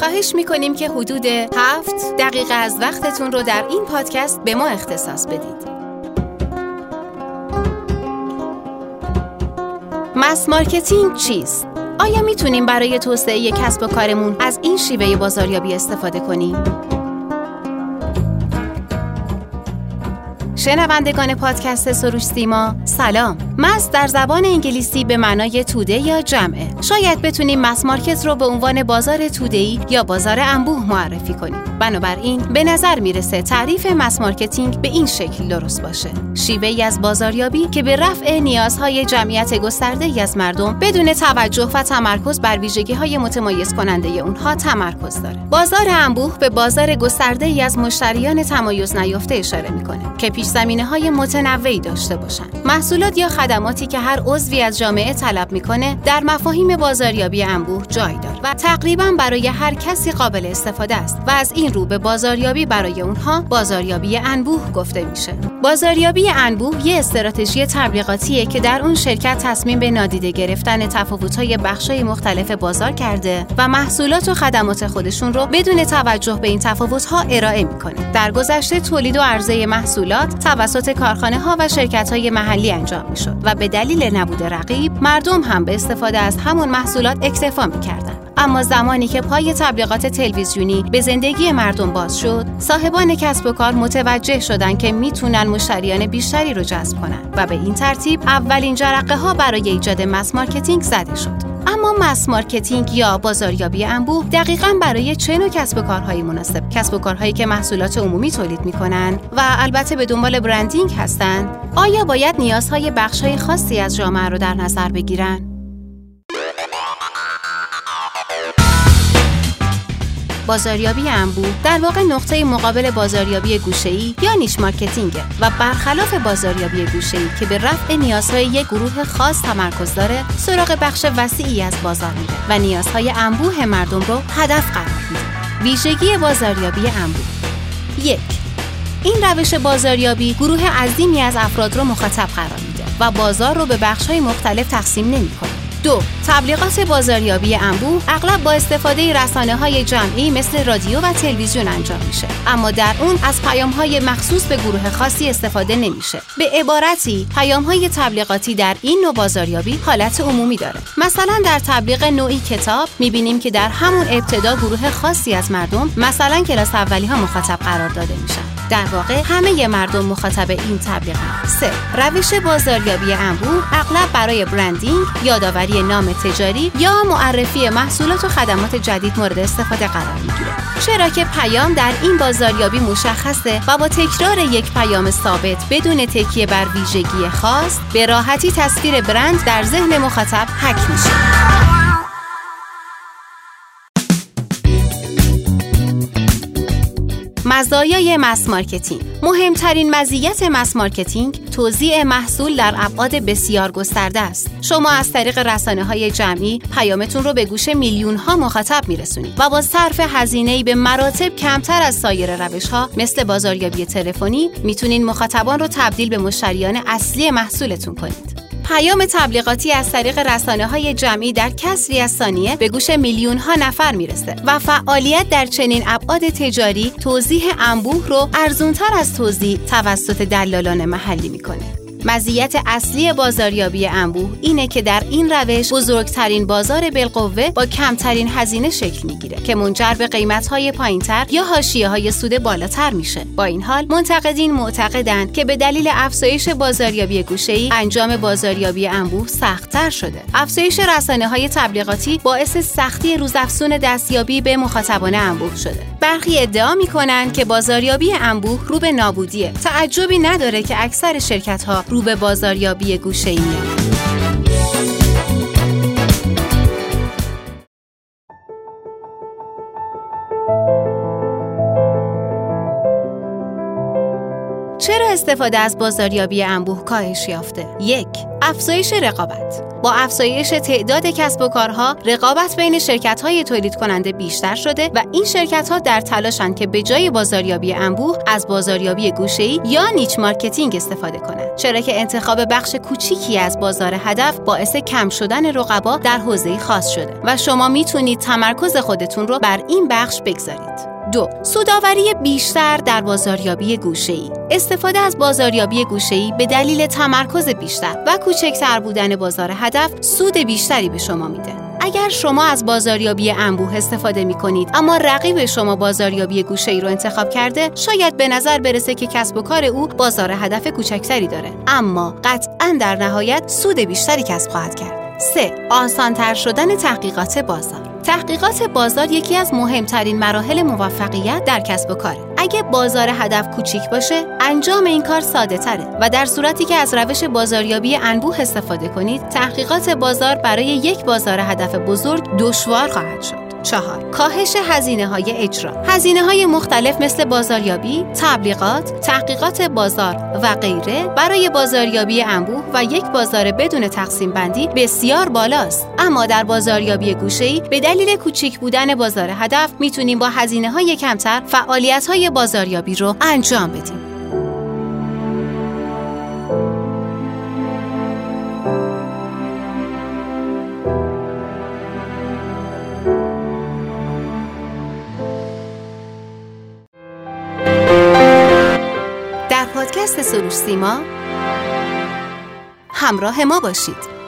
خواهش می‌کنیم که حدود هفت دقیقه از وقتتون رو در این پادکست به ما اختصاص بدید. mass marketing چیست؟ آیا می‌تونیم برای توسعه کسب و کارمون از این شیوه بازاریابی استفاده کنیم؟ شنوندگان پادکست سروش سیما سلام. mass در زبان انگلیسی به معنای توده یا جمعه. شاید بتونیم mass market رو به عنوان بازار توده‌ای یا بازار انبوه معرفی کنیم. بنابراین به نظر می‌رسه تعریف mass marketing به این شکل درست باشه. شیوه ای از بازاریابی که به رفع نیازهای جمعیت گسترده ای از مردم بدون توجه و تمرکز بر ویژگی های متمایز کننده اونها تمرکز داره. بازار انبوه به بازار گسترده ای از مشتریان تمایز نیافته اشاره می‌کنه که پیش زمینه های متنوعی داشته باشند. محصولات یا خدماتی که هر عضوی از جامعه طلب می‌کنه در مفاهیم بازاریابی انبوه جای داره. و تقریبا برای هر کسی قابل استفاده است و از این رو به بازاریابی برای اونها بازاریابی انبوه گفته میشه بازاریابی انبوه یه استراتژی تبلیغاتیه که در اون شرکت تصمیم به نادیده گرفتن تفاوت‌های بخش‌های مختلف بازار کرده و محصولات و خدمات خودشون رو بدون توجه به این تفاوت‌ها ارائه می‌کنه در گذشته تولید و عرضه محصولات توسط کارخانه ها و شرکت های محلی انجام می شد و به دلیل نبود رقیب مردم هم به استفاده از همون محصولات اکتفا می کردن. اما زمانی که پای تبلیغات تلویزیونی به زندگی مردم باز شد صاحبان کسب و کار متوجه شدند که می‌تونن مشتریان بیشتری رو جذب کنن و به این ترتیب اولین جرقه ها برای ایجاد mass marketing زده شد. اما mass marketing یا بازاریابی انبوه دقیقا برای چه نوع کسب و کارهایی مناسب؟ کسب و کارهایی که محصولات عمومی تولید می‌کنن و البته به دنبال branding هستند آیا باید نیازهای بخشهای خاصی از جامعه رو در نظر بگیرن؟ بازاریابی انبوه در واقع نقطه مقابل بازاریابی گوشه‌ای یا niche marketing و برخلاف بازاریابی گوشه‌ای که به رفع نیازهای یک گروه خاص تمرکز داره سراغ بخش وسیعی از بازار میره و نیازهای انبوه مردم رو هدف قرار میده. ویژگی بازاریابی انبوه. یک این روش بازاریابی گروه عظیمی از افراد رو مخاطب قرار میده و بازار رو به بخش‌های مختلف تقسیم نمی‌کنه. دو تبلیغات بازاریابی انبوه اغلب با استفاده رسانه های جمعی مثل رادیو و تلویزیون انجام میشه. اما در اون از پیام های مخصوص به گروه خاصی استفاده نمیشه. به عبارتی پیام های تبلیغاتی در این نوع بازاریابی حالت عمومی داره. مثلا در تبلیغ نوعی کتاب می‌بینیم که در همون ابتدا گروه خاصی از مردم مثلا کلاس اولی ها مخاطب قرار داده میشن. در واقع همه مردم مخاطب این تبلیغ سه روش بازاریابی انبوه اغلب برای برندینگ یادآوری نام تجاری یا معرفی محصولات و خدمات جدید مورد استفاده قرار می‌گیره چرا که پیام در این بازاریابی مشخصه و با تکرار یک پیام ثابت بدون تکیه بر ویژگی خاص به راحتی تصویر برند در ذهن مخاطب حک میشه. مزایای mass marketing مهمترین مزیت mass marketing توزیع محصول در ابعاد بسیار گسترده است. شما از طریق رسانه های جمعی پیامتون رو به گوش میلیون ها مخاطب میرسونید و با صرف هزینه به مراتب کمتر از سایر روش ها مثل بازاریابی تلفنی می‌تونین مخاطبان رو تبدیل به مشتریان اصلی محصولتون کنید. پیام تبلیغاتی از طریق رسانه های جمعی در کسری از ثانیه به گوش میلیون ها نفر می‌رسه و فعالیت در چنین ابعاد تجاری توزیع انبوه رو ارزونتر از توزیع توسط دلالان محلی می‌کنه. مزیت اصلی بازاریابی انبوه اینه که در این روش بزرگترین بازار بالقوه با کمترین هزینه شکل می‌گیره که منجر به قیمت‌های پایینتر یا حاشیه های سود بالاتر میشه. با این حال منتقدین معتقدند که به دلیل افزایش بازاریابی گوشه‌ای انجام بازاریابی انبوه سختتر شده. افزایش رسانه های تبلیغاتی باعث سختی روزافزون دستیابی به مخاطبان انبوه شده. برخی ادعا می‌کنند که بازاریابی انبوه رو به نابودیه. تعجبی نداره که اکثر شرکت ها رو به بازاریابی گوشه ای چرا استفاده از بازاریابی انبوه کاهش یافته؟ یک افزایش رقابت با افزایش تعداد کسب و کارها رقابت بین شرکت های تولید کننده بیشتر شده و این شرکت ها در تلاشند که به جای بازاریابی انبوه از بازاریابی گوشه‌ای یا niche marketing استفاده کنند. چرا که انتخاب بخش کوچیکی از بازار هدف باعث کم شدن رقبا در حوزه خاص شده و شما می‌تونید تمرکز خودتون رو بر این بخش بگذارید. دو سودآوری بیشتر در بازاریابی گوشه‌ای. استفاده از بازاریابی گوشه‌ای به دلیل تمرکز بیشتر و کوچکتر بودن بازار هدف سود بیشتری به شما میده. اگر شما از بازاریابی انبوه استفاده می کنید اما رقیب شما بازاریابی گوشه ای رو انتخاب کرده شاید به نظر برسه که کسب و کار او بازار هدف کوچکتری داره. اما قطعا در نهایت سود بیشتری کسب خواهد کرد. 3. آسانتر شدن تحقیقات بازار. تحقیقات بازار یکی از مهمترین مراحل موفقیت در کسب و کاره. اگه بازار هدف کوچیک باشه، انجام این کار ساده تره و در صورتی که از روش بازاریابی انبوه استفاده کنید، تحقیقات بازار برای یک بازار هدف بزرگ دشوار خواهد شد. چهار. کاهش هزینه های اجرا. هزینه های مختلف مثل بازاریابی، تبلیغات، تحقیقات بازار و غیره برای بازاریابی انبوه و یک بازار بدون تقسیم بندی بسیار بالاست. اما در بازاریابی گوشه‌ای به دلیل کوچیک بودن بازار هدف می‌تونیم با هزینه های کمتر فعالیت های بازاریابی رو انجام بدیم. سیما. همراه ما باشید.